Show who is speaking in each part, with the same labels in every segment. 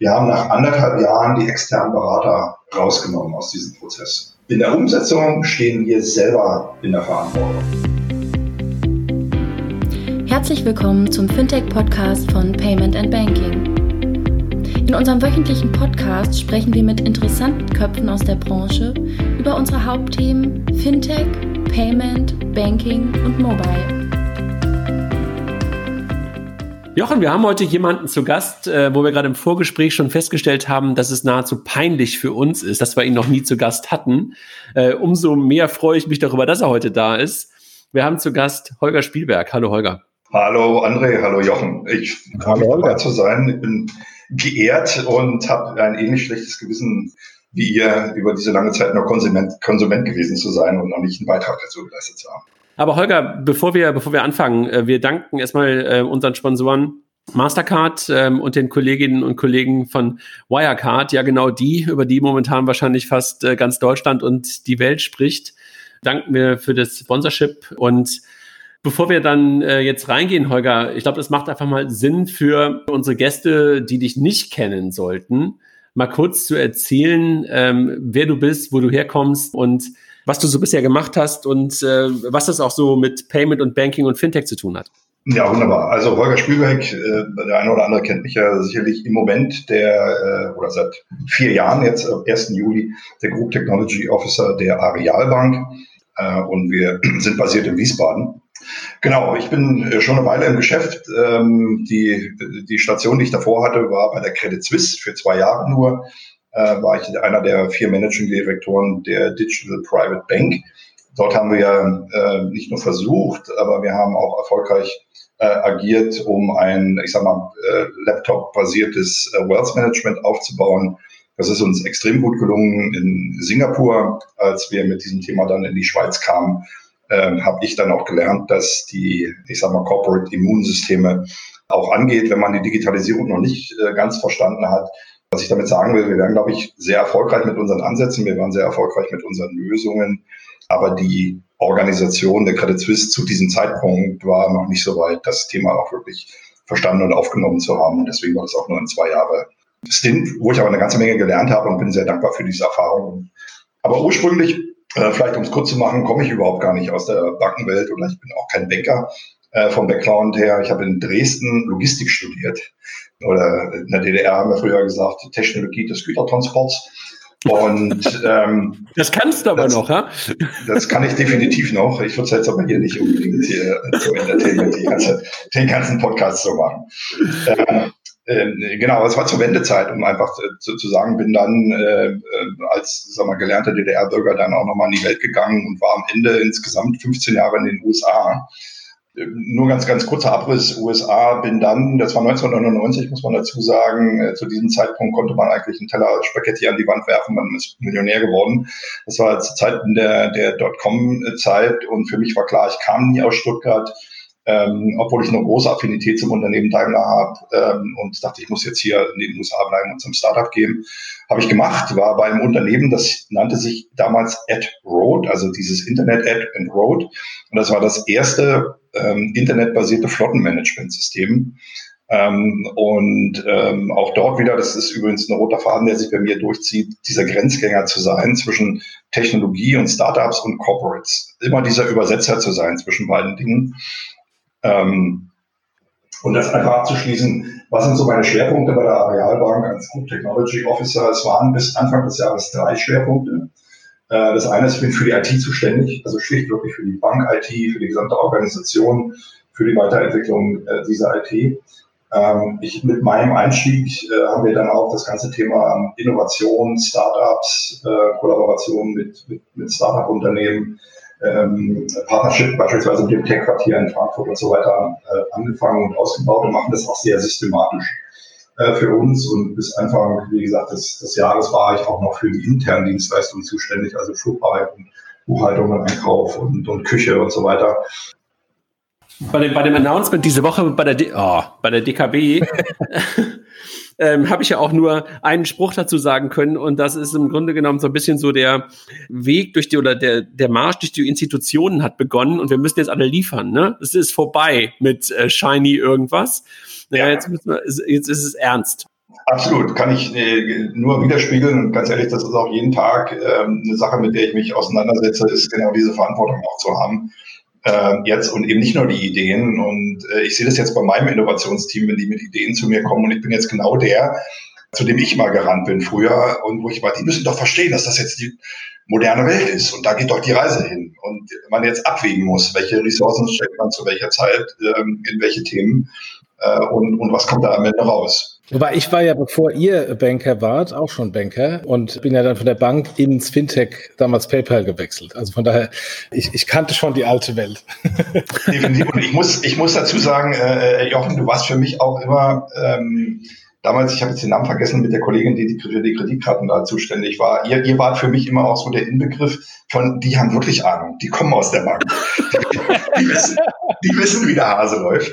Speaker 1: Wir haben nach anderthalb Jahren die externen Berater rausgenommen aus diesem Prozess. In der Umsetzung stehen wir selber in der Verantwortung.
Speaker 2: Herzlich willkommen zum Fintech-Podcast von Payment and Banking. In unserem wöchentlichen Podcast sprechen wir mit interessanten Köpfen aus der Branche über unsere Hauptthemen Fintech, Payment, Banking und Mobile.
Speaker 3: Jochen, wir haben heute jemanden zu Gast, äh, wo wir gerade im Vorgespräch schon festgestellt haben, dass es nahezu peinlich für uns ist, dass wir ihn noch nie zu Gast hatten. Äh, umso mehr freue ich mich darüber, dass er heute da ist. Wir haben zu Gast Holger Spielberg. Hallo Holger.
Speaker 1: Hallo André, hallo Jochen. Ich freue mich dabei zu sein. Ich bin geehrt und habe ein ähnlich schlechtes Gewissen wie ihr, über diese lange Zeit noch Konsument, Konsument gewesen zu sein und noch nicht einen Beitrag dazu geleistet zu haben.
Speaker 3: Aber Holger, bevor wir, bevor wir anfangen, äh, wir danken erstmal äh, unseren Sponsoren Mastercard ähm, und den Kolleginnen und Kollegen von Wirecard, ja genau die, über die momentan wahrscheinlich fast äh, ganz Deutschland und die Welt spricht. Danken wir für das Sponsorship und Bevor wir dann äh, jetzt reingehen, Holger, ich glaube, das macht einfach mal Sinn für unsere Gäste, die dich nicht kennen sollten, mal kurz zu erzählen, ähm, wer du bist, wo du herkommst und was du so bisher gemacht hast und äh, was das auch so mit Payment und Banking und Fintech zu tun hat.
Speaker 1: Ja, wunderbar. Also Holger Spielberg, äh, der eine oder andere kennt mich ja sicherlich im Moment der, äh, oder seit vier Jahren jetzt, ab 1. Juli, der Group Technology Officer der Arealbank. Äh, und wir sind basiert in Wiesbaden. Genau, ich bin äh, schon eine Weile im Geschäft. Ähm, die, die Station, die ich davor hatte, war bei der Credit Suisse für zwei Jahre nur äh, war ich einer der vier Managing Direktoren der Digital Private Bank. Dort haben wir äh, nicht nur versucht, aber wir haben auch erfolgreich äh, agiert, um ein, ich sag mal, äh, Laptop-basiertes äh, Wealth Management aufzubauen. Das ist uns extrem gut gelungen in Singapur, als wir mit diesem Thema dann in die Schweiz kamen. Äh, habe ich dann auch gelernt, dass die, ich sag mal, Corporate Immunsysteme auch angeht, wenn man die Digitalisierung noch nicht äh, ganz verstanden hat, was ich damit sagen will, wir werden, glaube ich, sehr erfolgreich mit unseren Ansätzen, wir waren sehr erfolgreich mit unseren Lösungen, aber die Organisation der Credit Suisse zu diesem Zeitpunkt war noch nicht so weit, das Thema auch wirklich verstanden und aufgenommen zu haben. Und deswegen war das auch nur ein zwei Jahre Stint, wo ich aber eine ganze Menge gelernt habe und bin sehr dankbar für diese Erfahrung. Aber ursprünglich, äh, vielleicht um es kurz zu machen, komme ich überhaupt gar nicht aus der Bankenwelt oder ich bin auch kein Banker äh, vom Background her. Ich habe in Dresden Logistik studiert oder in der DDR haben wir früher gesagt, Technologie des Gütertransports. Und
Speaker 3: ähm, das kannst du aber
Speaker 1: das,
Speaker 3: noch, ha?
Speaker 1: Das kann ich definitiv noch. Ich würde es jetzt aber hier nicht unbedingt hier so Entertainment ganze, den ganzen Podcast so machen. Ähm, äh, genau, es war zur Wendezeit, um einfach zu, zu sagen, bin dann äh, als sag mal, gelernter DDR-Bürger dann auch nochmal in die Welt gegangen und war am Ende insgesamt 15 Jahre in den USA nur ganz, ganz kurzer Abriss USA, bin dann, das war 1999, muss man dazu sagen, äh, zu diesem Zeitpunkt konnte man eigentlich einen Teller Spaghetti an die Wand werfen, man ist Millionär geworden. Das war zu Zeiten der, der Dotcom-Zeit und für mich war klar, ich kam nie aus Stuttgart, ähm, obwohl ich eine große Affinität zum Unternehmen Daimler habe ähm, und dachte, ich muss jetzt hier in den USA bleiben und zum Startup gehen. Habe ich gemacht, war bei einem Unternehmen, das nannte sich damals Ad Road, also dieses Internet Ad and Road. Und das war das erste ähm, internetbasierte Flottenmanagementsystem. Ähm, und ähm, auch dort wieder, das ist übrigens ein roter Faden, der sich bei mir durchzieht, dieser Grenzgänger zu sein zwischen Technologie und Startups und Corporates. Immer dieser Übersetzer zu sein zwischen beiden Dingen. Ähm, und das einfach abzuschließen, was sind so meine Schwerpunkte bei der Arealbank als Group Technology Officer? Es waren bis Anfang des Jahres drei Schwerpunkte. Äh, das eine ist, ich bin für die IT zuständig, also schlicht wirklich für die Bank-IT, für die gesamte Organisation, für die Weiterentwicklung äh, dieser IT. Ähm, ich, mit meinem Einstieg äh, haben wir dann auch das ganze Thema Innovation, Startups, Kollaboration mit, mit, mit Startup-Unternehmen, ähm, Partnership beispielsweise mit dem Tech-Quartier in Frankfurt und so weiter angefangen und ausgebaut und machen das auch sehr systematisch äh, für uns. Und bis Anfang, wie gesagt, des, des Jahres war ich auch noch für die internen Dienstleistungen zuständig, also Flugarbeit und Buchhaltung und Einkauf und, und Küche und so weiter.
Speaker 3: Bei dem, bei dem Announcement diese Woche bei der, D oh, bei der DKB ähm, habe ich ja auch nur einen Spruch dazu sagen können und das ist im Grunde genommen so ein bisschen so der Weg durch die oder der, der Marsch durch die Institutionen hat begonnen und wir müssen jetzt alle liefern. Ne? Es ist vorbei mit äh, Shiny irgendwas. Ja. jetzt, müssen wir, jetzt ist es ernst.
Speaker 1: Absolut, kann ich äh, nur widerspiegeln und ganz ehrlich, das ist auch jeden Tag äh, eine Sache, mit der ich mich auseinandersetze, ist genau diese Verantwortung auch zu haben. Äh, jetzt und eben nicht nur die Ideen. Und äh, ich sehe das jetzt bei meinem Innovationsteam, wenn die mit Ideen zu mir kommen und ich bin jetzt genau der, zu dem ich mal gerannt bin früher und wo ich war, die müssen doch verstehen, dass das jetzt die moderne Welt ist und da geht doch die Reise hin. Und man jetzt abwägen muss, welche Ressourcen steckt man zu welcher Zeit ähm, in welche Themen äh, und, und was kommt da am Ende raus.
Speaker 4: Wobei ich war ja, bevor ihr Banker wart, auch schon Banker und bin ja dann von der Bank ins Fintech, damals PayPal, gewechselt. Also von daher, ich, ich kannte schon die alte Welt.
Speaker 1: Definitiv. Und ich muss, ich muss dazu sagen, äh, Jochen, du warst für mich auch immer ähm, damals, ich habe jetzt den Namen vergessen, mit der Kollegin, die, die für die Kreditkarten da zuständig war. Ihr, ihr wart für mich immer auch so der Inbegriff von, die haben wirklich Ahnung, die kommen aus der Bank. die, wissen, die wissen, wie der Hase läuft.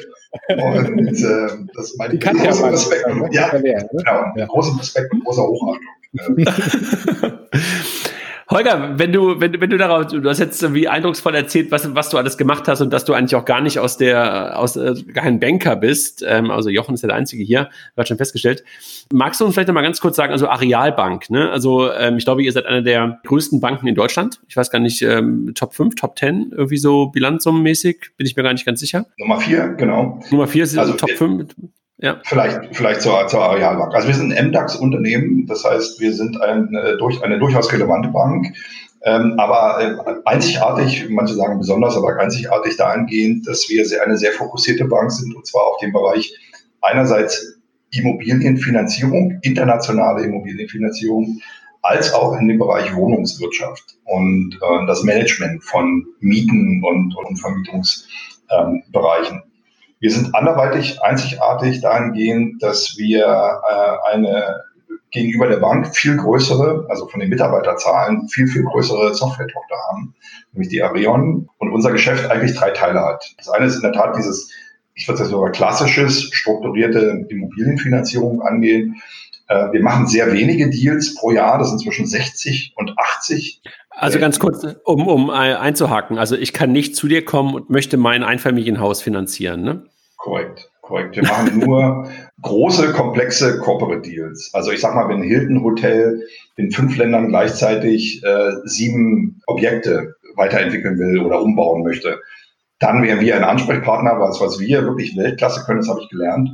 Speaker 1: Und äh, das ist mein großer Respekt. Ne? Ja, genau, ja. großen Respekt und großer Hochachtung.
Speaker 3: Holger, wenn du, wenn, wenn du darauf, du hast jetzt wie eindrucksvoll erzählt, was, was du alles gemacht hast und dass du eigentlich auch gar nicht aus der, aus äh, kein Banker bist. Ähm, also Jochen ist ja der Einzige hier, hat schon festgestellt. Magst du uns vielleicht noch mal ganz kurz sagen, also Arealbank, ne? Also ähm, ich glaube, ihr seid einer der größten Banken in Deutschland. Ich weiß gar nicht, ähm, Top 5, Top 10, irgendwie so bilanzsummenmäßig, bin ich mir gar nicht ganz sicher.
Speaker 1: Nummer 4, genau.
Speaker 3: Nummer 4 ist also Top 5.
Speaker 1: Ja. Vielleicht, vielleicht zur, zur Arealbank. Also wir sind ein MDAX-Unternehmen, das heißt, wir sind ein, äh, durch, eine durchaus relevante Bank, ähm, aber äh, einzigartig, manche sagen besonders, aber einzigartig dahingehend, dass wir eine sehr fokussierte Bank sind, und zwar auf dem Bereich einerseits Immobilienfinanzierung, internationale Immobilienfinanzierung, als auch in dem Bereich Wohnungswirtschaft und äh, das Management von Mieten und, und Vermietungsbereichen. Ähm, wir sind anderweitig einzigartig dahingehend, dass wir äh, eine gegenüber der Bank viel größere, also von den Mitarbeiterzahlen, viel, viel größere Software-Tochter haben, nämlich die Arion und unser Geschäft eigentlich drei Teile hat. Das eine ist in der Tat dieses, ich würde sagen sogar klassisches, strukturierte Immobilienfinanzierung angehen. Äh, wir machen sehr wenige Deals pro Jahr, das sind zwischen 60 und 80.
Speaker 3: Also ganz kurz, um, um einzuhaken. Also ich kann nicht zu dir kommen und möchte mein Einfamilienhaus finanzieren, ne?
Speaker 1: Korrekt, korrekt. Wir machen nur große, komplexe Corporate Deals. Also ich sag mal, wenn Hilton Hotel in fünf Ländern gleichzeitig äh, sieben Objekte weiterentwickeln will oder umbauen möchte, dann wären wir ein Ansprechpartner, was, was wir wirklich Weltklasse können, das habe ich gelernt,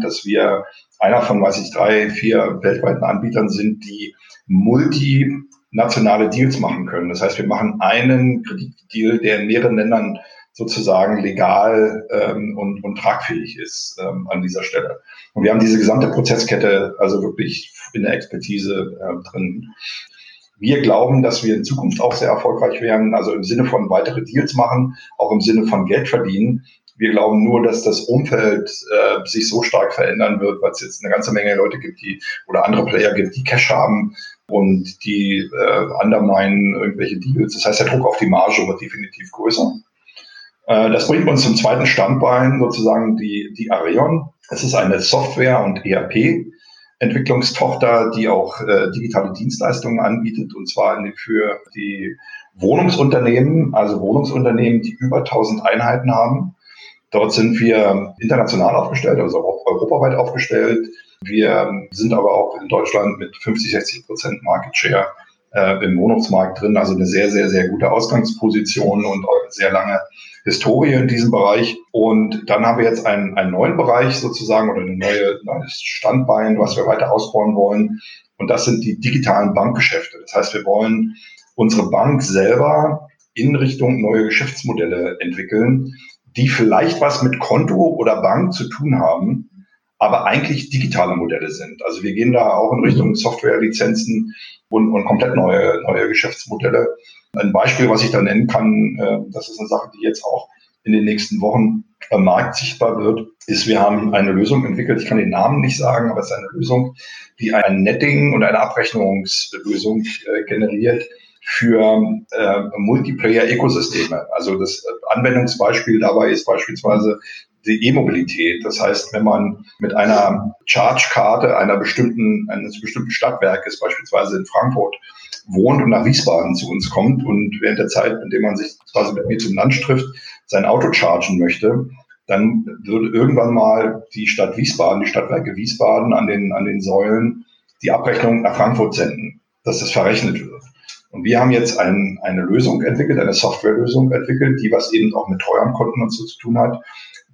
Speaker 1: dass wir einer von, weiß ich, drei, vier weltweiten Anbietern sind, die multi nationale Deals machen können. Das heißt, wir machen einen Kreditdeal, der in mehreren Ländern sozusagen legal ähm, und, und tragfähig ist ähm, an dieser Stelle. Und wir haben diese gesamte Prozesskette also wirklich in der Expertise äh, drin. Wir glauben, dass wir in Zukunft auch sehr erfolgreich werden, also im Sinne von weitere Deals machen, auch im Sinne von Geld verdienen. Wir glauben nur, dass das Umfeld äh, sich so stark verändern wird, weil es jetzt eine ganze Menge Leute gibt, die oder andere Player gibt, die Cash haben, und die äh, underminen irgendwelche Deals. Das heißt, der Druck auf die Marge wird definitiv größer. Äh, das bringt uns zum zweiten Standbein, sozusagen die, die Areon. Es ist eine Software- und ERP-Entwicklungstochter, die auch äh, digitale Dienstleistungen anbietet, und zwar für die Wohnungsunternehmen, also Wohnungsunternehmen, die über 1000 Einheiten haben. Dort sind wir international aufgestellt, also auch europaweit aufgestellt. Wir sind aber auch in Deutschland mit 50, 60 Prozent Market Share äh, im Wohnungsmarkt drin, also eine sehr, sehr, sehr gute Ausgangsposition und auch eine sehr lange Historie in diesem Bereich. Und dann haben wir jetzt einen, einen neuen Bereich sozusagen oder ein neue, neues Standbein, was wir weiter ausbauen wollen. Und das sind die digitalen Bankgeschäfte. Das heißt, wir wollen unsere Bank selber in Richtung neue Geschäftsmodelle entwickeln, die vielleicht was mit Konto oder Bank zu tun haben, aber eigentlich digitale Modelle sind. Also wir gehen da auch in Richtung Softwarelizenzen und, und komplett neue, neue Geschäftsmodelle. Ein Beispiel, was ich da nennen kann, äh, das ist eine Sache, die jetzt auch in den nächsten Wochen am Markt sichtbar wird, ist, wir haben eine Lösung entwickelt, ich kann den Namen nicht sagen, aber es ist eine Lösung, die ein Netting und eine Abrechnungslösung äh, generiert für äh, Multiplayer-Ökosysteme. Also das Anwendungsbeispiel dabei ist beispielsweise die E-Mobilität. Das heißt, wenn man mit einer Charge-Karte einer bestimmten, eines bestimmten Stadtwerkes, beispielsweise in Frankfurt, wohnt und nach Wiesbaden zu uns kommt und während der Zeit, in der man sich quasi mit mir zum Lunch trifft, sein Auto chargen möchte, dann wird irgendwann mal die Stadt Wiesbaden, die Stadtwerke Wiesbaden an den, an den Säulen die Abrechnung nach Frankfurt senden, dass das verrechnet wird. Und wir haben jetzt ein, eine Lösung entwickelt, eine Softwarelösung entwickelt, die was eben auch mit Treuhandkonten und so zu tun hat,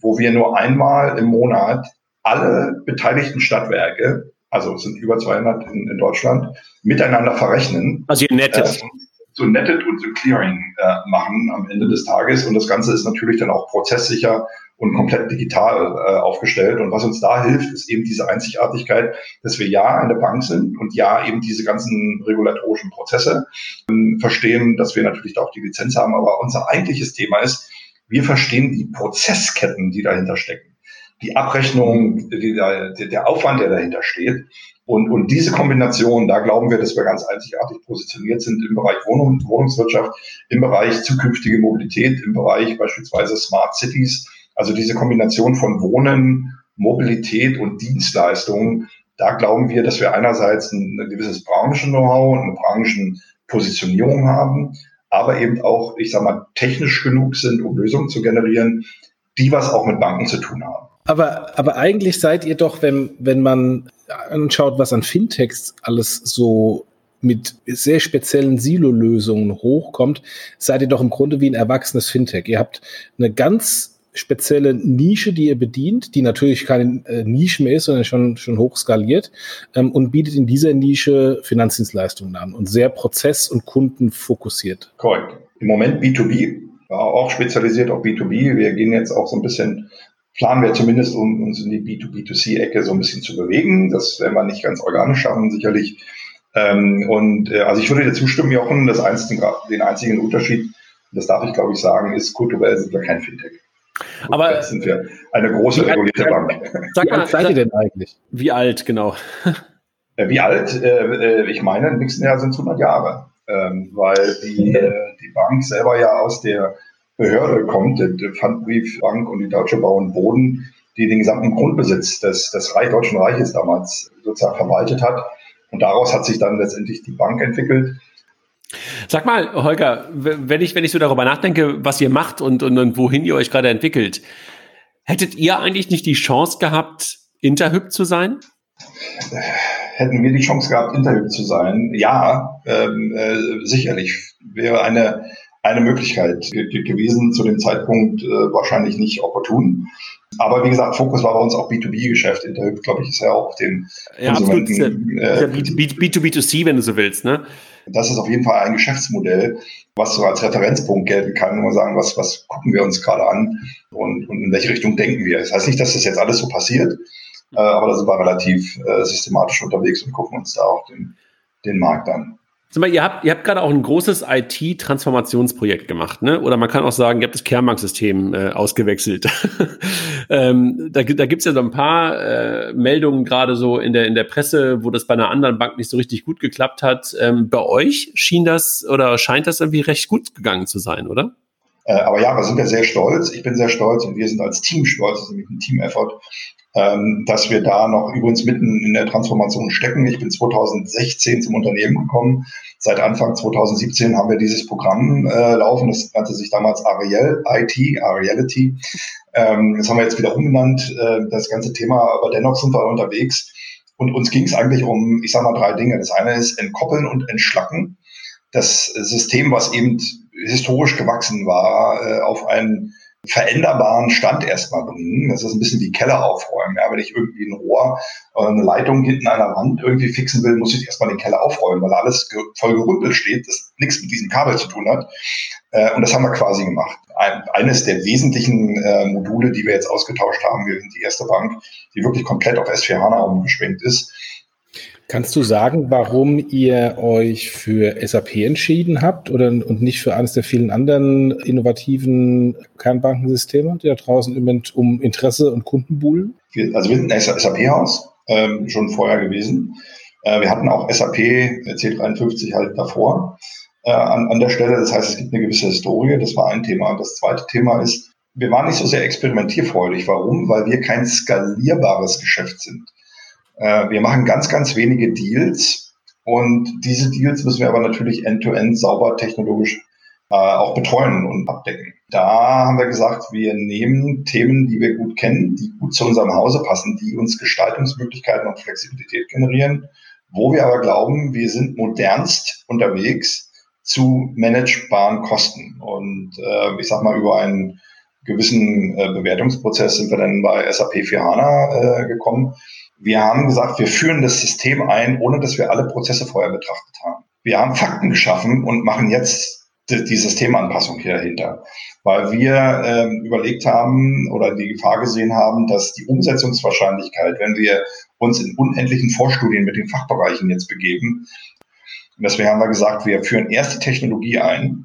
Speaker 1: wo wir nur einmal im Monat alle beteiligten Stadtwerke, also es sind über 200 in, in Deutschland, miteinander verrechnen.
Speaker 3: Also ihr nettet.
Speaker 1: Äh, so nettet und so Clearing äh, machen am Ende des Tages. Und das Ganze ist natürlich dann auch prozesssicher und komplett digital äh, aufgestellt. Und was uns da hilft, ist eben diese Einzigartigkeit, dass wir ja eine Bank sind und ja eben diese ganzen regulatorischen Prozesse ähm, verstehen, dass wir natürlich da auch die Lizenz haben. Aber unser eigentliches Thema ist, wir verstehen die Prozessketten, die dahinter stecken. Die Abrechnung, die, der, der Aufwand, der dahinter steht. Und, und diese Kombination, da glauben wir, dass wir ganz einzigartig positioniert sind im Bereich Wohnung, Wohnungswirtschaft, im Bereich zukünftige Mobilität, im Bereich beispielsweise Smart Cities. Also diese Kombination von Wohnen, Mobilität und Dienstleistungen, da glauben wir, dass wir einerseits ein, ein gewisses Branchen-Know-how, eine Branchenpositionierung haben, aber eben auch, ich sag mal, technisch genug sind, um Lösungen zu generieren, die was auch mit Banken zu tun haben.
Speaker 4: Aber, aber eigentlich seid ihr doch, wenn, wenn man anschaut, was an Fintechs alles so mit sehr speziellen Silo-Lösungen hochkommt, seid ihr doch im Grunde wie ein erwachsenes Fintech. Ihr habt eine ganz spezielle Nische, die ihr bedient, die natürlich keine äh, Nische mehr ist, sondern schon, schon hoch skaliert ähm, und bietet in dieser Nische Finanzdienstleistungen an und sehr prozess- und kundenfokussiert.
Speaker 1: Korrekt. Im Moment B2B, auch spezialisiert auf B2B. Wir gehen jetzt auch so ein bisschen, planen wir zumindest, um uns in die B2B2C-Ecke so ein bisschen zu bewegen. Das werden wir nicht ganz organisch schaffen, sicherlich. Ähm, und äh, also ich würde dir zustimmen, Jochen, das einzige, den einzigen Unterschied, das darf ich glaube ich sagen, ist, kulturell sind wir kein Fintech.
Speaker 3: Aber Jetzt
Speaker 1: sind wir eine große regulierte Bank.
Speaker 3: Sag wie alt seid ihr denn eigentlich? Wie alt, genau?
Speaker 1: Äh, wie alt? Äh, äh, ich meine, im nächsten Jahr sind es 100 Jahre, ähm, weil die, die Bank selber ja aus der Behörde kommt, die Pfandbriefbank und die Deutsche Bau und Boden, die den gesamten Grundbesitz des, des Reich, Deutschen Reiches damals sozusagen verwaltet hat. Und daraus hat sich dann letztendlich die Bank entwickelt.
Speaker 3: Sag mal, Holger, wenn ich, wenn ich so darüber nachdenke, was ihr macht und, und, und wohin ihr euch gerade entwickelt, hättet ihr eigentlich nicht die Chance gehabt, Interhyp zu sein?
Speaker 1: Hätten wir die Chance gehabt, Interhyp zu sein? Ja, ähm, äh, sicherlich. Wäre eine, eine Möglichkeit gewesen, zu dem Zeitpunkt äh, wahrscheinlich nicht opportun. Aber wie gesagt, Fokus war bei uns auch B2B-Geschäft. Interhyp, glaube ich, ist ja auch den
Speaker 3: ja, Konsumenten. Absolut. Äh, B2B2C, wenn du so willst, ne?
Speaker 1: Das ist auf jeden Fall ein Geschäftsmodell, was so als Referenzpunkt gelten kann, wo wir sagen, was, was gucken wir uns gerade an und, und in welche Richtung denken wir. Das heißt nicht, dass das jetzt alles so passiert, äh, aber da sind wir relativ äh, systematisch unterwegs und gucken uns da auch den, den Markt an.
Speaker 3: Sag mal, ihr habt, ihr habt gerade auch ein großes IT-Transformationsprojekt gemacht, ne? Oder man kann auch sagen, ihr habt das Kernbanksystem äh, ausgewechselt. ähm, da da gibt es ja so ein paar äh, Meldungen gerade so in der, in der Presse, wo das bei einer anderen Bank nicht so richtig gut geklappt hat. Ähm, bei euch schien das oder scheint das irgendwie recht gut gegangen zu sein, oder?
Speaker 1: Äh, aber ja, wir sind ja sehr stolz. Ich bin sehr stolz und wir sind als Team stolz. Das ist nämlich ein Team-Effort, ähm, dass wir da noch übrigens mitten in der Transformation stecken. Ich bin 2016 zum Unternehmen gekommen. Seit Anfang 2017 haben wir dieses Programm äh, laufen. Das nannte sich damals Ariel, IT, Ariality. Ähm, das haben wir jetzt wieder umbenannt, äh, das ganze Thema, aber dennoch sind wir unterwegs. Und uns ging es eigentlich um, ich sage mal, drei Dinge. Das eine ist entkoppeln und entschlacken. Das System, was eben historisch gewachsen war, äh, auf einen veränderbaren Stand erstmal bringen. Das ist ein bisschen wie Keller aufräumen. Ja, wenn ich irgendwie ein Rohr oder eine Leitung hinten an der Wand irgendwie fixen will, muss ich erstmal den Keller aufräumen, weil alles voll gerümpelt steht, das nichts mit diesem Kabel zu tun hat. Äh, und das haben wir quasi gemacht. Ein, eines der wesentlichen äh, Module, die wir jetzt ausgetauscht haben, wir sind die erste Bank, die wirklich komplett auf S4 HANA umgeschwenkt ist.
Speaker 4: Kannst du sagen, warum ihr euch für SAP entschieden habt oder und nicht für eines der vielen anderen innovativen Kernbankensysteme, die da draußen um Interesse und Kunden buhlen?
Speaker 1: Also wir sind ein SAP-Haus, ähm, schon vorher gewesen. Äh, wir hatten auch SAP C53 halt davor äh, an, an der Stelle. Das heißt, es gibt eine gewisse Historie. Das war ein Thema. Das zweite Thema ist, wir waren nicht so sehr experimentierfreudig. Warum? Weil wir kein skalierbares Geschäft sind. Äh, wir machen ganz, ganz wenige Deals und diese Deals müssen wir aber natürlich end-to-end -end sauber technologisch äh, auch betreuen und abdecken. Da haben wir gesagt, wir nehmen Themen, die wir gut kennen, die gut zu unserem Hause passen, die uns Gestaltungsmöglichkeiten und Flexibilität generieren, wo wir aber glauben, wir sind modernst unterwegs zu managebaren Kosten. Und äh, ich sag mal, über einen gewissen äh, Bewertungsprozess sind wir dann bei SAP für HANA äh, gekommen. Wir haben gesagt, wir führen das System ein, ohne dass wir alle Prozesse vorher betrachtet haben. Wir haben Fakten geschaffen und machen jetzt die, Systemanpassung hier dahinter. Weil wir ähm, überlegt haben oder die Gefahr gesehen haben, dass die Umsetzungswahrscheinlichkeit, wenn wir uns in unendlichen Vorstudien mit den Fachbereichen jetzt begeben, und deswegen haben wir gesagt, wir führen erst die Technologie ein,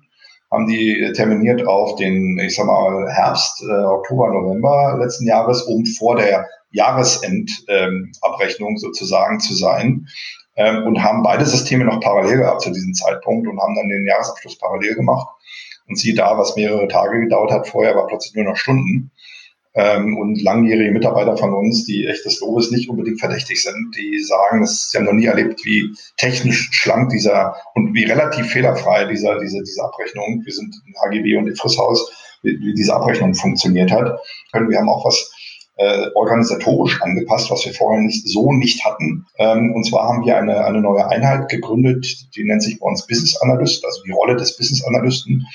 Speaker 1: haben die terminiert auf den, ich sag mal, Herbst, äh, Oktober, November letzten Jahres, um vor der Jahresendabrechnung sozusagen zu sein ähm, und haben beide Systeme noch parallel gehabt zu diesem Zeitpunkt und haben dann den Jahresabschluss parallel gemacht. Und siehe da, was mehrere Tage gedauert hat, vorher war plötzlich nur noch Stunden. Ähm, und langjährige Mitarbeiter von uns, die echt des Lobes nicht unbedingt verdächtig sind, die sagen, das, sie haben noch nie erlebt, wie technisch schlank dieser und wie relativ fehlerfrei dieser, diese, diese Abrechnung, wir sind ein HGB und IFRIS-Haus, wie, wie diese Abrechnung funktioniert hat. Wir haben auch was äh, organisatorisch angepasst, was wir vorher nicht so nicht hatten. Ähm, und zwar haben wir eine, eine neue Einheit gegründet, die nennt sich bei uns Business Analyst, also die Rolle des Business Analysten,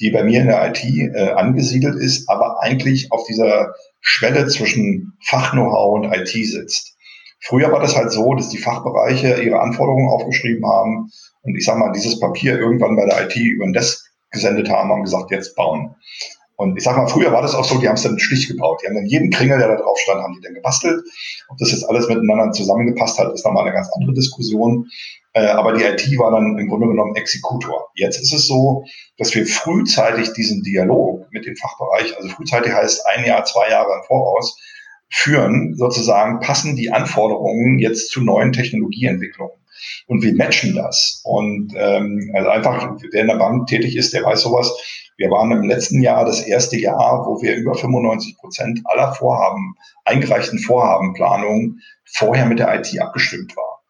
Speaker 1: die bei mir in der IT äh, angesiedelt ist, aber eigentlich auf dieser Schwelle zwischen Fach-Know-how und IT sitzt. Früher war das halt so, dass die Fachbereiche ihre Anforderungen aufgeschrieben haben und ich sage mal, dieses Papier irgendwann bei der IT über den Desk gesendet haben und gesagt, jetzt bauen. Und ich sag mal, früher war das auch so, die haben es dann schlicht gebaut. Die haben dann jeden Kringel, der da drauf stand, haben die dann gebastelt. Ob das jetzt alles miteinander zusammengepasst hat, ist nochmal eine ganz andere Diskussion. Äh, aber die IT war dann im Grunde genommen Exekutor. Jetzt ist es so, dass wir frühzeitig diesen Dialog mit dem Fachbereich, also frühzeitig heißt ein Jahr, zwei Jahre im Voraus, führen, sozusagen, passen die Anforderungen jetzt zu neuen Technologieentwicklungen. Und wir matchen das. Und ähm, also einfach, wer in der Bank tätig ist, der weiß sowas. Wir waren im letzten Jahr das erste Jahr, wo wir über 95 Prozent aller Vorhaben, eingereichten Vorhabenplanungen vorher mit der IT abgestimmt war.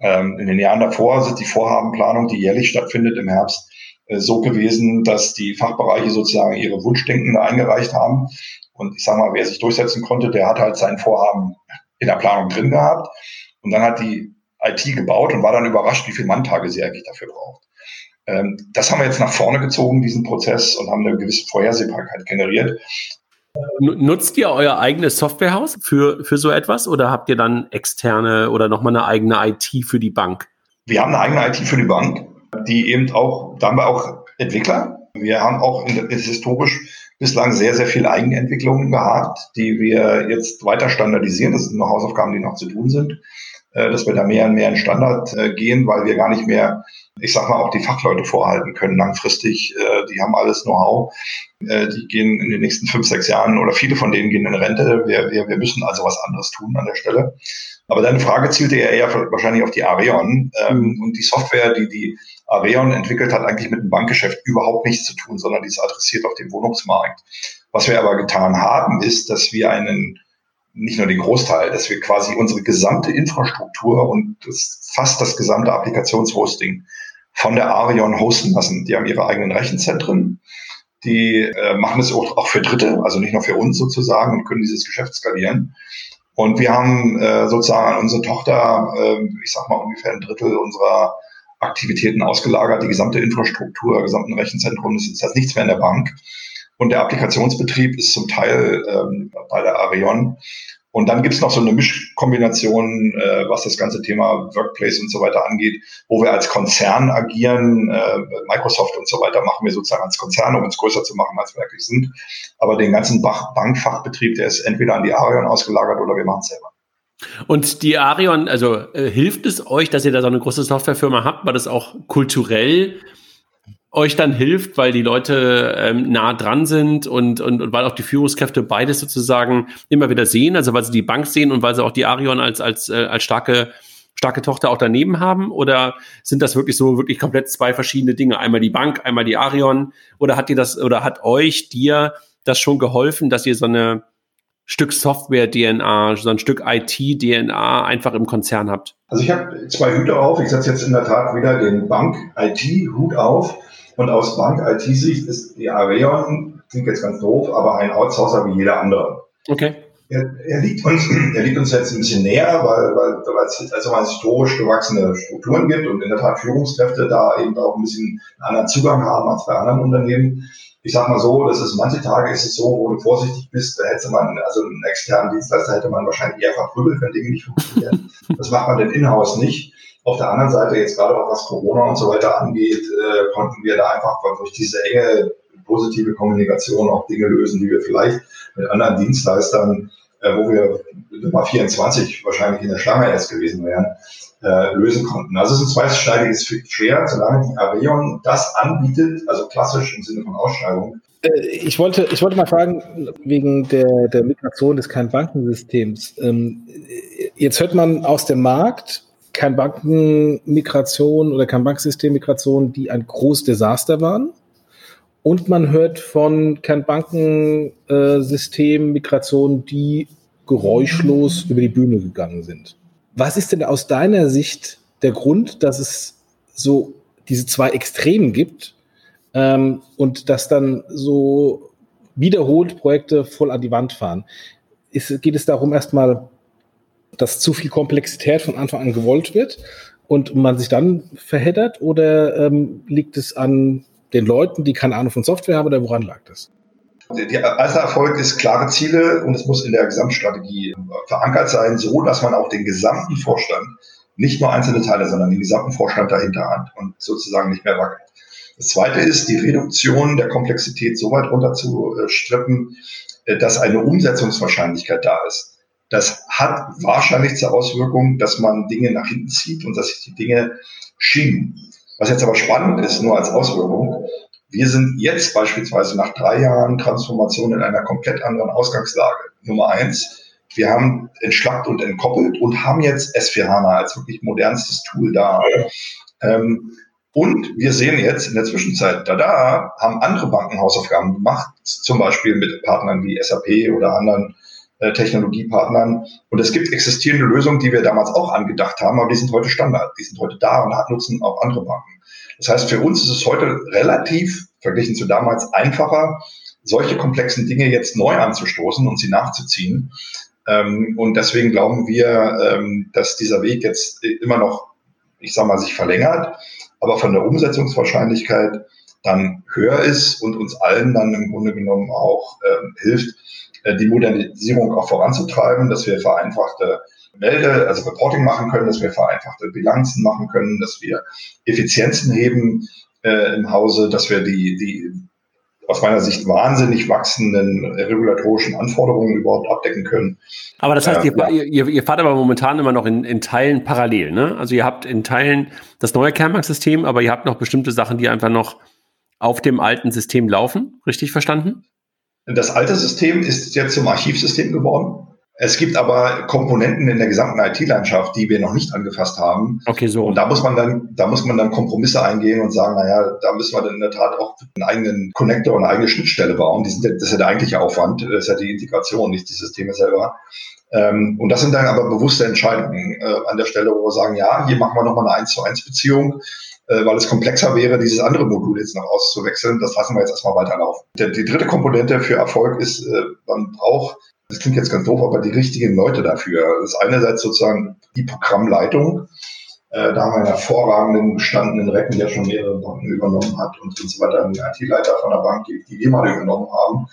Speaker 1: Ähm, in den Jahren davor sind die Vorhabenplanung, die jährlich stattfindet im Herbst, äh, so gewesen, dass die Fachbereiche sozusagen ihre Wunschdenken eingereicht haben. Und ich sage mal, wer sich durchsetzen konnte, der hat halt sein Vorhaben in der Planung drin gehabt. Und dann hat die IT gebaut und war dann überrascht, wie viele Manntage sie eigentlich dafür braucht. Ähm, das haben wir jetzt nach vorne gezogen, diesen Prozess, und haben eine gewisse Vorhersehbarkeit generiert.
Speaker 3: Nutzt ihr euer eigenes Softwarehaus für, für so etwas oder habt ihr dann externe oder nochmal eine eigene IT für die Bank?
Speaker 1: Wir haben eine eigene IT für die Bank, die eben auch, da haben wir auch Entwickler. Wir haben auch historisch bislang sehr, sehr viele Eigenentwicklungen gehabt, die wir jetzt weiter standardisieren. Das sind noch Hausaufgaben, die noch zu tun sind. Äh, dass wir da mehr und mehr in Standard äh, gehen, weil wir gar nicht mehr, ich sag mal, auch die Fachleute vorhalten können langfristig. Äh, die haben alles Know-how. die gehen in den nächsten fünf, sechs Jahren oder viele von denen gehen in Rente. Wir, wir, wir müssen also was anderes tun an der Stelle. Aber deine Frage zielte ja eher wahrscheinlich auf die Arion. Ähm, mhm. Und die Software, die die Arion entwickelt hat, eigentlich mit dem Bankgeschäft überhaupt nichts zu tun, sondern die ist adressiert auf den Wohnungsmarkt. Was wir aber getan haben, ist, dass wir einen nicht nur den Großteil, dass wir quasi unsere gesamte Infrastruktur und das, fast das gesamte Applikationshosting von der Arion hosten lassen. Die haben ihre eigenen Rechenzentren, die äh, machen es auch, auch für Dritte, also nicht nur für uns sozusagen und können dieses Geschäft skalieren. Und wir haben äh, sozusagen an unsere Tochter, äh, ich sag mal ungefähr ein Drittel unserer Aktivitäten ausgelagert, die gesamte Infrastruktur, gesamten Rechenzentrum, das ist jetzt nichts mehr in der Bank. Und der Applikationsbetrieb ist zum Teil ähm, bei der Arion. Und dann gibt's noch so eine Mischkombination, äh, was das ganze Thema Workplace und so weiter angeht, wo wir als Konzern agieren. Äh, Microsoft und so weiter machen wir sozusagen als Konzern, um uns größer zu machen, als wir wirklich sind. Aber den ganzen Bankfachbetrieb, der ist entweder an die Arion ausgelagert oder wir machen es selber.
Speaker 3: Und die Arion, also äh, hilft es euch, dass ihr da so eine große Softwarefirma habt, weil das auch kulturell euch dann hilft, weil die Leute ähm, nah dran sind und, und, und weil auch die Führungskräfte beides sozusagen immer wieder sehen, also weil sie die Bank sehen und weil sie auch die Arion als, als, äh, als starke, starke Tochter auch daneben haben? Oder sind das wirklich so wirklich komplett zwei verschiedene Dinge? Einmal die Bank, einmal die Arion? Oder hat dir das, oder hat euch, dir das schon geholfen, dass ihr so eine Stück Software-DNA, so ein Stück IT-DNA einfach im Konzern habt?
Speaker 1: Also ich habe zwei Hüte auf. Ich setze jetzt in der Tat wieder den Bank-IT-Hut auf Und aus Bank-IT-Sicht ist die Areon, klingt jetzt ganz doof, aber ein Outsourcer wie jeder andere.
Speaker 3: Okay.
Speaker 1: Er, er, liegt uns, er liegt uns jetzt ein bisschen näher, weil, weil, weil es also mal historisch gewachsene Strukturen gibt und in der Tat Führungskräfte da eben auch ein bisschen einen anderen Zugang haben als bei anderen Unternehmen. Ich sag mal so, das ist manche Tage ist es so, wo du vorsichtig bist, da hätte man, also einen externen Dienstleister hätte man wahrscheinlich eher verprügelt, wenn Dinge nicht funktionieren. Das macht man denn in-house nicht. Auf der anderen Seite, jetzt gerade auch was Corona und so weiter angeht, äh, konnten wir da einfach durch diese enge positive Kommunikation auch Dinge lösen, die wir vielleicht mit anderen Dienstleistern, äh, wo wir Nummer 24 wahrscheinlich in der Schlange erst gewesen wären, äh, lösen konnten. Also es ist ein zweischneidiges Schwert, solange die Areon das anbietet, also klassisch im Sinne von Ausschreibung.
Speaker 4: Äh, ich wollte, ich wollte mal fragen, wegen der, der Migration des Kernbankensystems. Ähm, jetzt hört man aus dem Markt, Kernbankenmigration oder Kernbanksystemmigration, die ein großes Desaster waren. Und man hört von Kernbankensystemmigrationen, die geräuschlos über die Bühne gegangen sind. Was ist denn aus deiner Sicht der Grund, dass es so diese zwei Extremen gibt ähm, und dass dann so wiederholt Projekte voll an die Wand fahren? Ist, geht es darum, erstmal, dass zu viel Komplexität von Anfang an gewollt wird und man sich dann verheddert oder ähm, liegt es an den Leuten, die keine Ahnung von Software haben oder woran lag das?
Speaker 1: Der erste Erfolg ist klare Ziele und es muss in der Gesamtstrategie verankert sein, so dass man auch den gesamten Vorstand, nicht nur einzelne Teile, sondern den gesamten Vorstand dahinter hat und sozusagen nicht mehr wackelt. Das zweite ist, die Reduktion der Komplexität so weit runter zu strippen, dass eine Umsetzungswahrscheinlichkeit da ist. Das hat wahrscheinlich zur Auswirkung, dass man Dinge nach hinten zieht und dass sich die Dinge schieben. Was jetzt aber spannend ist, nur als Auswirkung, wir sind jetzt beispielsweise nach drei Jahren Transformation in einer komplett anderen Ausgangslage. Nummer eins, wir haben entschlackt und entkoppelt und haben jetzt S4HANA als wirklich modernstes Tool da. Ähm, und wir sehen jetzt in der Zwischenzeit, da da haben andere Banken Hausaufgaben gemacht, zum Beispiel mit Partnern wie SAP oder anderen Technologiepartnern. Und es gibt existierende Lösungen, die wir damals auch angedacht haben, aber die sind heute Standard, die sind heute da und nutzen auch andere Banken. Das heißt, für uns ist es heute relativ, verglichen zu damals, einfacher, solche komplexen Dinge jetzt neu anzustoßen und sie nachzuziehen. Ähm, und deswegen glauben wir, ähm, dass dieser Weg jetzt immer noch, ich sag mal, sich verlängert, aber von der Umsetzungswahrscheinlichkeit dann höher ist und uns allen dann im Grunde genommen auch ähm, hilft, äh, die Modernisierung auch voranzutreiben, dass wir vereinfachte Melde, also Reporting machen können, dass wir vereinfachte Bilanzen machen können, dass wir Effizienzen heben äh, im Hause, dass wir die, die aus meiner Sicht wahnsinnig wachsenden regulatorischen Anforderungen überhaupt abdecken können.
Speaker 3: Aber das heißt, äh, ihr, ja. ihr, ihr, fahrt aber momentan immer noch in, in Teilen parallel, ne? Also ihr habt in Teilen das neue Kernbanksystem, aber ihr habt noch bestimmte Sachen, die einfach noch auf dem alten System laufen. Richtig verstanden?
Speaker 1: Das alte System ist jetzt zum Archivsystem geworden. Es gibt aber Komponenten in der gesamten IT-Landschaft, die wir noch nicht angefasst haben.
Speaker 3: Okay, so.
Speaker 1: Und da muss man dann, da muss man dann Kompromisse eingehen und sagen, naja, da müssen wir dann in der Tat auch einen eigenen Connector und eine eigene Schnittstelle bauen. Die sind, das ist ja der eigentliche Aufwand. Das ist ja die Integration, nicht die Systeme selber. Ähm, und das sind dann aber bewusste Entscheidungen äh, an der Stelle, wo wir sagen, ja, hier machen wir nochmal eine 1 zu 1 Beziehung weil es komplexer wäre, dieses andere Modul jetzt noch auszuwechseln. Das lassen wir jetzt erstmal weiterlaufen. Die, die dritte Komponente für Erfolg ist, äh, man braucht, das klingt jetzt ganz doof, aber die richtigen Leute dafür. Das ist einerseits sozusagen die Programmleitung. Äh, da haben wir einen hervorragenden, gestandenen Recken, der schon mehrere Banken übernommen hat und so weiter, einen IT-Leiter von der Bank, die, die wir mal übernommen haben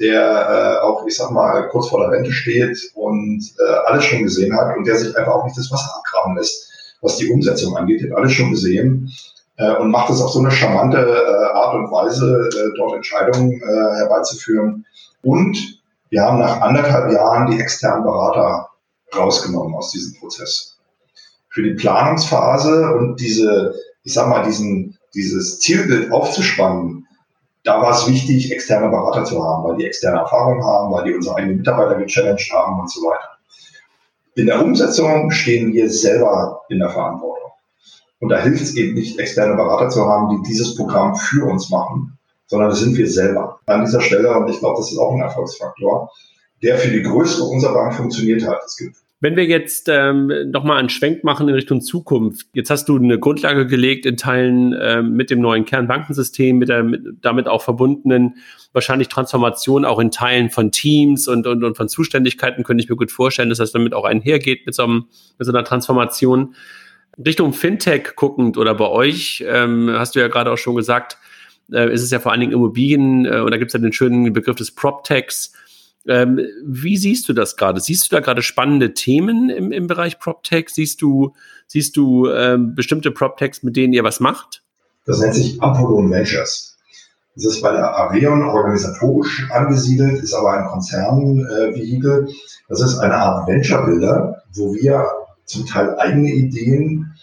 Speaker 1: der äh, auch, ich sag mal, kurz vor der Rente steht und äh, alles schon gesehen hat und der sich einfach auch nicht das Wasser abgraben lässt was die Umsetzung angeht, hat alles schon gesehen äh, und macht es auf so eine charmante äh, Art und Weise, äh, dort Entscheidungen äh, herbeizuführen. Und wir haben nach anderthalb Jahren die externen Berater rausgenommen aus diesem Prozess. Für die Planungsphase und diese, ich sag mal, diesen, dieses Zielbild aufzuspannen, da war es wichtig, externe Berater zu haben, weil die externe Erfahrung haben, weil die unsere eigenen Mitarbeiter gechallenged haben und so weiter. In der Umsetzung stehen wir selber in der Verantwortung. Und da hilft es eben nicht, externe Berater zu haben, die dieses Programm für uns machen, sondern das sind wir selber. An dieser Stelle, und ich glaube, das ist auch ein Erfolgsfaktor, der für die Größe unserer Bank funktioniert hat. Es gibt
Speaker 3: Wenn wir jetzt ähm, nochmal einen Schwenk machen in Richtung Zukunft, jetzt hast du eine Grundlage gelegt in Teilen ähm, mit dem neuen Kernbankensystem, mit der mit, damit auch verbundenen wahrscheinlich Transformation auch in Teilen von Teams und, und, und von Zuständigkeiten, könnte ich mir gut vorstellen, dass das damit auch einhergeht mit so, einem, mit so einer Transformation. Richtung Fintech guckend oder bei euch, ähm, hast du ja gerade auch schon gesagt, äh, ist es ja vor allen Dingen Immobilien äh, und da gibt es ja den schönen Begriff des PropTechs ähm, wie siehst du das gerade? Siehst du da gerade spannende Themen im, im Bereich PropTech? Siehst du, siehst du ähm, bestimmte PropTechs, mit denen ihr was macht?
Speaker 1: Das nennt sich Apollon Ventures. Das ist bei der Areon organisatorisch angesiedelt, ist aber ein Konzernvehikel. Äh, das ist eine Art Venture-Builder, wo wir zum Teil eigene Ideen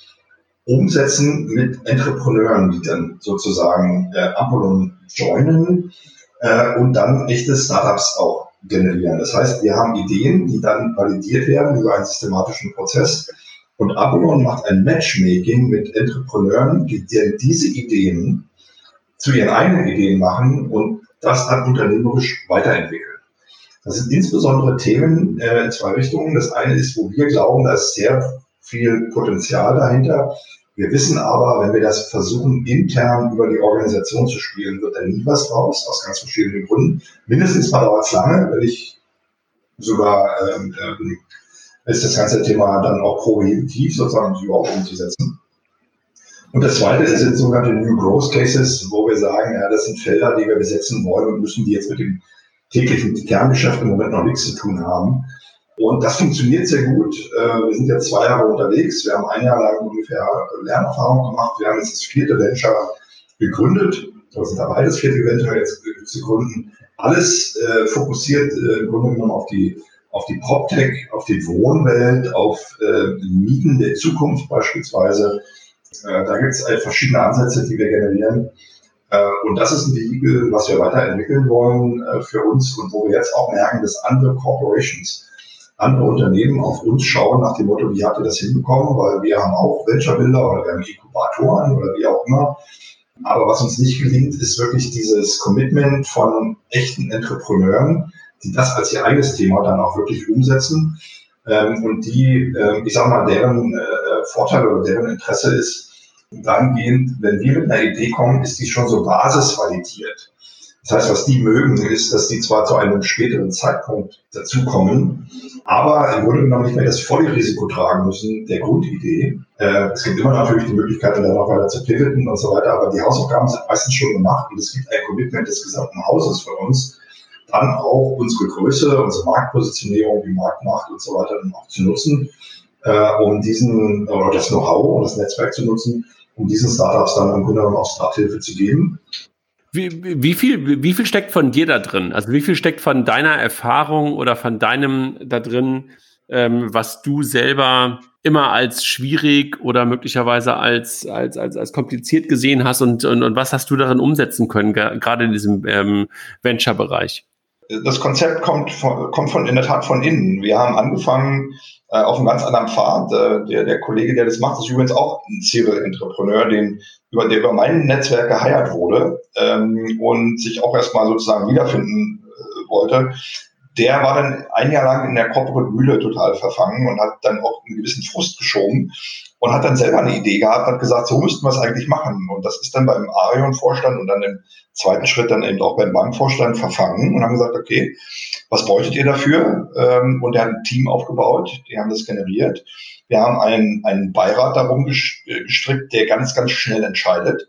Speaker 1: umsetzen mit Entrepreneuren, die dann sozusagen äh, Apollon joinen äh, und dann echte Startups auch generieren. Das heißt, wir haben Ideen, die dann validiert werden über einen systematischen Prozess. Und Apollon macht ein Matchmaking mit Entrepreneuren, die diese Ideen zu ihren eigenen Ideen machen und das dann unternehmerisch weiterentwickeln. Das sind insbesondere Themen äh, in zwei Richtungen. Das eine ist, wo wir glauben, da ist sehr viel Potenzial dahinter. Wir wissen aber, wenn wir das versuchen, intern über die Organisation zu spielen, wird da nie was raus, aus ganz verschiedenen Gründen. Mindestens mal dauert es lange, wenn ich sogar ähm, ähm, ist das ganze Thema dann auch prohibitiv sozusagen überhaupt umzusetzen. Und das zweite sind sogenannte New Growth Cases, wo wir sagen, ja, das sind Felder, die wir besetzen wollen und müssen die jetzt mit dem täglichen Kerngeschäft im Moment noch nichts zu tun haben. Und das funktioniert sehr gut. Äh, wir sind jetzt zwei Jahre unterwegs. Wir haben ein Jahr lang ungefähr Lernerfahrung gemacht. Wir haben jetzt das vierte Venture gegründet. Wir sind dabei, das vierte Venture jetzt zu gründen. Alles äh, fokussiert äh, im Grunde genommen auf die, auf die PropTech, auf die Wohnwelt, auf äh, Mieten der Zukunft beispielsweise. Äh, da gibt es halt verschiedene Ansätze, die wir generieren. Äh, und das ist ein Vehikel, was wir weiterentwickeln wollen für uns und wo wir jetzt auch merken, dass andere Corporations andere Unternehmen auf uns schauen nach dem Motto, wie habt ihr das hinbekommen? Weil wir haben auch Venture-Builder oder wir haben Inkubatoren oder wie auch immer. Aber was uns nicht gelingt, ist wirklich dieses Commitment von echten Entrepreneuren, die das als ihr eigenes Thema dann auch wirklich umsetzen ähm, und die, äh, ich sag mal, deren äh, Vorteil oder deren Interesse ist, dahingehend, wenn wir mit einer Idee kommen, ist die schon so basisvalidiert. Das heißt, was die mögen, ist, dass die zwar zu einem späteren Zeitpunkt dazukommen, aber im Grunde genommen nicht mehr das volle Risiko tragen müssen der Grundidee. Äh, es gibt immer natürlich die Möglichkeit, dann noch weiter zu pivoten und so weiter, aber die Hausaufgaben sind meistens schon gemacht und es gibt ein Commitment des gesamten Hauses für uns, dann auch unsere Größe, unsere Marktpositionierung, die Marktmacht und so weiter dann auch zu nutzen, äh, um diesen, oder das Know-how und das Netzwerk zu nutzen, um diesen Startups dann im Grunde genommen auch Starthilfe zu geben
Speaker 3: wie, wie, viel, wie viel steckt von dir da drin? Also wie viel steckt von deiner Erfahrung oder von deinem da drin, ähm, was du selber immer als schwierig oder möglicherweise als, als, als, als kompliziert gesehen hast und, und, und was hast du darin umsetzen können, gerade in diesem ähm, Venture-Bereich?
Speaker 1: Das Konzept kommt von, kommt von in der Tat von innen. Wir haben angefangen äh, auf einem ganz anderen Pfad. Äh, der, der Kollege, der das macht, ist übrigens auch ein Serial-Entrepreneur, den, über, der über mein Netzwerk geheiert wurde ähm, und sich auch erstmal sozusagen wiederfinden äh, wollte. Der war dann ein Jahr lang in der Corporate Mühle total verfangen und hat dann auch einen gewissen Frust geschoben und hat dann selber eine Idee gehabt, hat gesagt, so müssten wir es eigentlich machen. Und das ist dann beim Arion-Vorstand und dann im zweiten Schritt dann eben auch beim Bankvorstand verfangen und haben gesagt, okay, was bräuchtet ihr dafür? Ähm, und er hat ein Team aufgebaut, die haben das generiert. Wir haben einen, einen Beirat darum gestrickt, der ganz, ganz schnell entscheidet.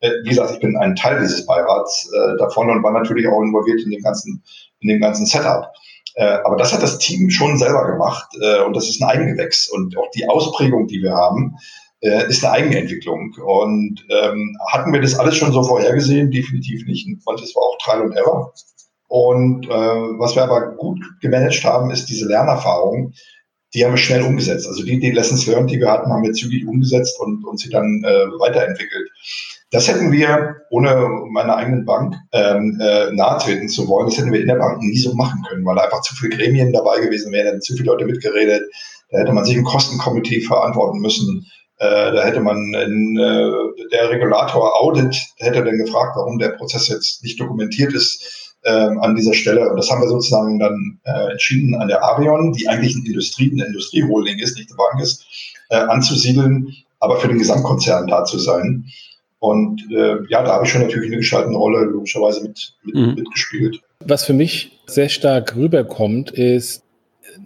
Speaker 1: Äh, wie gesagt, ich bin ein Teil dieses Beirats äh, davon und war natürlich auch involviert in dem ganzen, in dem ganzen Setup. Äh, aber das hat das Team schon selber gemacht äh, und das ist ein Eigengewächs. Und auch die Ausprägung, die wir haben, äh, ist eine Eigenentwicklung. Und ähm, hatten wir das alles schon so vorhergesehen? Definitiv nicht. Das war auch Trial und Error. Und was wir aber gut gemanagt haben, ist diese Lernerfahrung. Die haben wir schnell umgesetzt. Also die, die Lessons learned, die wir hatten, haben wir zügig umgesetzt und, und sie dann weiterentwickelt. Das hätten wir, ohne meiner eigenen Bank ähm, äh, nahe treten zu wollen, das hätten wir in der Bank nie so machen können, weil einfach zu viele Gremien dabei gewesen wären, hätten zu viele Leute mitgeredet. Da hätte man sich im Kostenkomitee verantworten müssen. Äh, da hätte man in, äh, der Regulator Audit hätte dann gefragt, warum der Prozess jetzt nicht dokumentiert ist. ähm, an dieser Stelle. Und das haben wir sozusagen dann äh, entschieden an der Arion, die eigentlich eine Industrie, eine Industrieholding ist, nicht eine Bank ist, äh, anzusiedeln, aber für den Gesamtkonzern da zu sein. Und äh, ja, da habe ich schon natürlich eine gestaltende Rolle logischerweise mit, mit, mhm. mitgespielt.
Speaker 4: Was für mich sehr stark rüberkommt, ist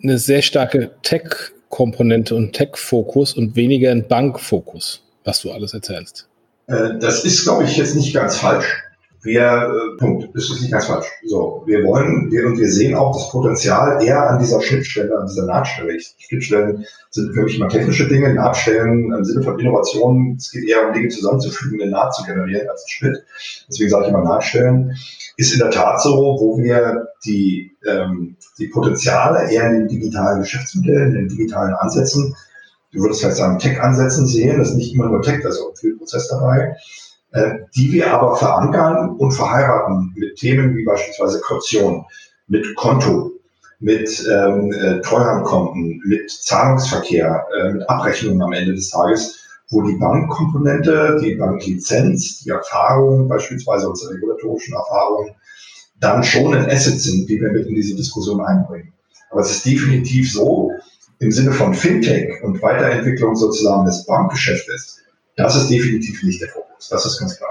Speaker 4: eine sehr starke Tech-Komponente und Tech-Fokus und weniger ein Bank-Fokus, was du alles erzählst.
Speaker 1: Äh, das ist, glaube ich, jetzt nicht ganz falsch. Wir, äh, Punkt, das nicht ganz falsch. So, wir wollen, wir, und wir sehen auch das Potenzial eher an dieser Schnittstelle, an dieser Nahtstelle. Schnittstellen sind für mich immer technische Dinge, Nahtstellen im Sinne von Innovation. Es geht eher um Dinge zusammenzufügen, eine Naht zu generieren als ein Schnitt. Deswegen sage ich immer Nahtstellen. Ist in der Tat so, wo wir die, ähm, die Potenziale eher in den digitalen Geschäftsmodellen, in den digitalen Ansätzen, du würdest vielleicht sagen Tech-Ansätzen sehen, das ist nicht immer nur Tech, da ist auch viel Prozess dabei die wir aber verankern und verheiraten mit Themen wie beispielsweise Kaution, mit Konto, mit ähm, äh, Treuhandkonten, mit Zahlungsverkehr, äh, mit Abrechnungen am Ende des Tages, wo die Bankkomponente, die Banklizenz, die Erfahrung, beispielsweise unsere regulatorischen Erfahrungen, dann schon ein Asset sind, die wir mit in diese Diskussion einbringen. Aber es ist definitiv so, im Sinne von Fintech und Weiterentwicklung sozusagen des Bankgeschäftes, das ist definitiv nicht der Fokus. Das ist ganz klar.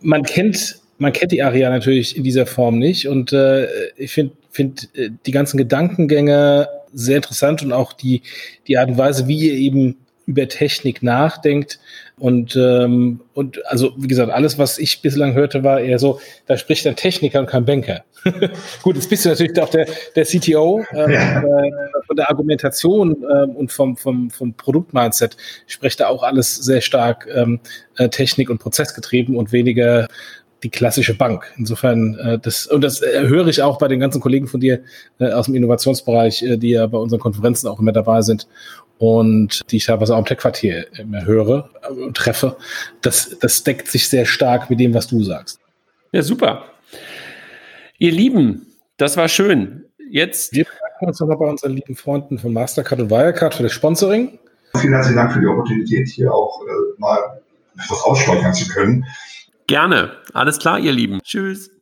Speaker 4: Man kennt, man kennt die Aria natürlich in dieser Form nicht und äh, ich finde find, äh, die ganzen Gedankengänge sehr interessant und auch die, die Art und Weise, wie ihr eben über Technik nachdenkt. Und, ähm, und also, wie gesagt, alles, was ich bislang hörte, war eher so, da spricht ein Techniker und kein Banker. Gut, jetzt bist du natürlich auch der, der CTO. Äh, ja. äh, von der Argumentation äh, und vom, vom, vom Produktmindset spricht da auch alles sehr stark ähm, äh, Technik- und Prozessgetrieben und weniger die klassische Bank. Insofern, äh, das, und das äh, höre ich auch bei den ganzen Kollegen von dir äh, aus dem Innovationsbereich, äh, die ja bei unseren Konferenzen auch immer dabei sind und die ich teilweise auch im Tech-Quartier immer höre und treffe. Das, das deckt sich sehr stark mit dem, was du sagst.
Speaker 3: Ja, super. Ihr Lieben, das war schön. Jetzt.
Speaker 4: Wir bedanken uns nochmal bei unseren lieben Freunden von Mastercard und Wirecard für das Sponsoring.
Speaker 1: Vielen herzlichen Dank für die Opportunität, hier auch äh, mal etwas aussteuern zu können.
Speaker 3: Gerne. Alles klar, ihr Lieben. Tschüss.